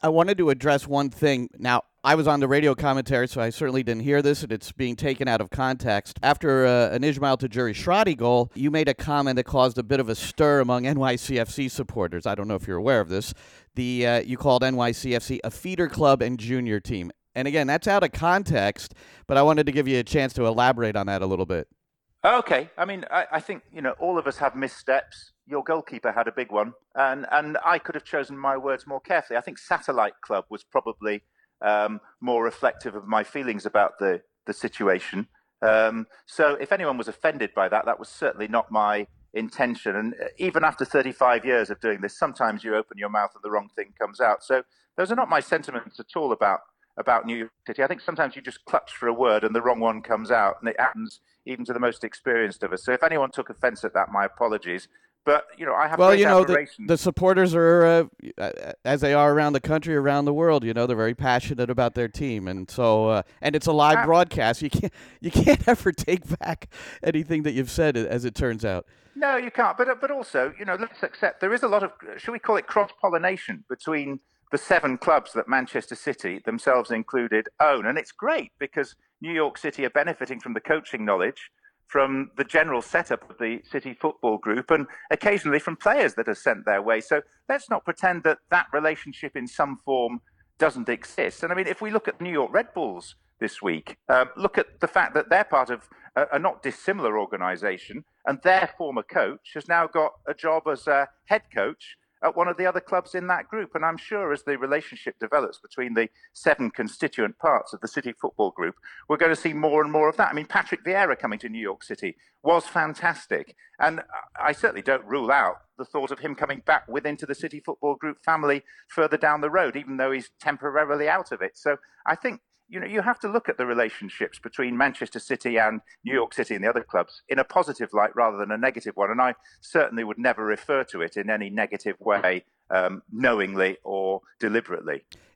I wanted to address one thing. Now, I was on the radio commentary, so I certainly didn't hear this, and it's being taken out of context. After uh, an Ismael Tajouri Shradi goal, you made a comment that caused a bit of a stir among NYCFC supporters. I don't know if you're aware of this. The uh, you called NYCFC a feeder club and junior team, and again, that's out of context. But I wanted to give you a chance to elaborate on that a little bit. Okay, I mean, I, I think you know all of us have missteps your goalkeeper had a big one, and and I could have chosen my words more carefully. I think Satellite Club was probably um, more reflective of my feelings about the the situation. Um, so if anyone was offended by that, that was certainly not my intention. And uh, even after 35 years of doing this, sometimes you open your mouth and the wrong thing comes out. So those are not my sentiments at all about about New York City. I think sometimes you just clutch for a word and the wrong one comes out, and it happens even to the most experienced of us. So if anyone took offence at that, my apologies. But you know, I have well, you know, the, the, supporters are uh, as they are around the country, around the world. You know, they're very passionate about their team, and so uh, and it's a live broadcast. You can't you can't ever take back anything that you've said, as it turns out. No, you can't. But but also, you know, let's accept there is a lot of should we call it cross pollination between the seven clubs that Manchester City, themselves included, own, and it's great because New York City are benefiting from the coaching knowledge from the general setup of the City Football Group and occasionally from players that are sent their way. So let's not pretend that that relationship in some form doesn't exist. And I mean, if we look at New York Red Bulls this week, uh, look at the fact that they're part of a, a not dissimilar organisation, and their former coach has now got a job as a head coach at one of the other clubs in that group. And I'm sure as the relationship develops between the seven constituent parts of the City Football Group, we're going to see more and more of that. I mean, Patrick Vieira coming to New York City was fantastic. And I certainly don't rule out the thought of him coming back within to the City Football Group family further down the road, even though he's temporarily out of it. So I think you know, you have to look at the relationships between Manchester City and New York City and the other clubs in a positive light rather than a negative one. And I certainly would never refer to it in any negative way, um, knowingly or deliberately.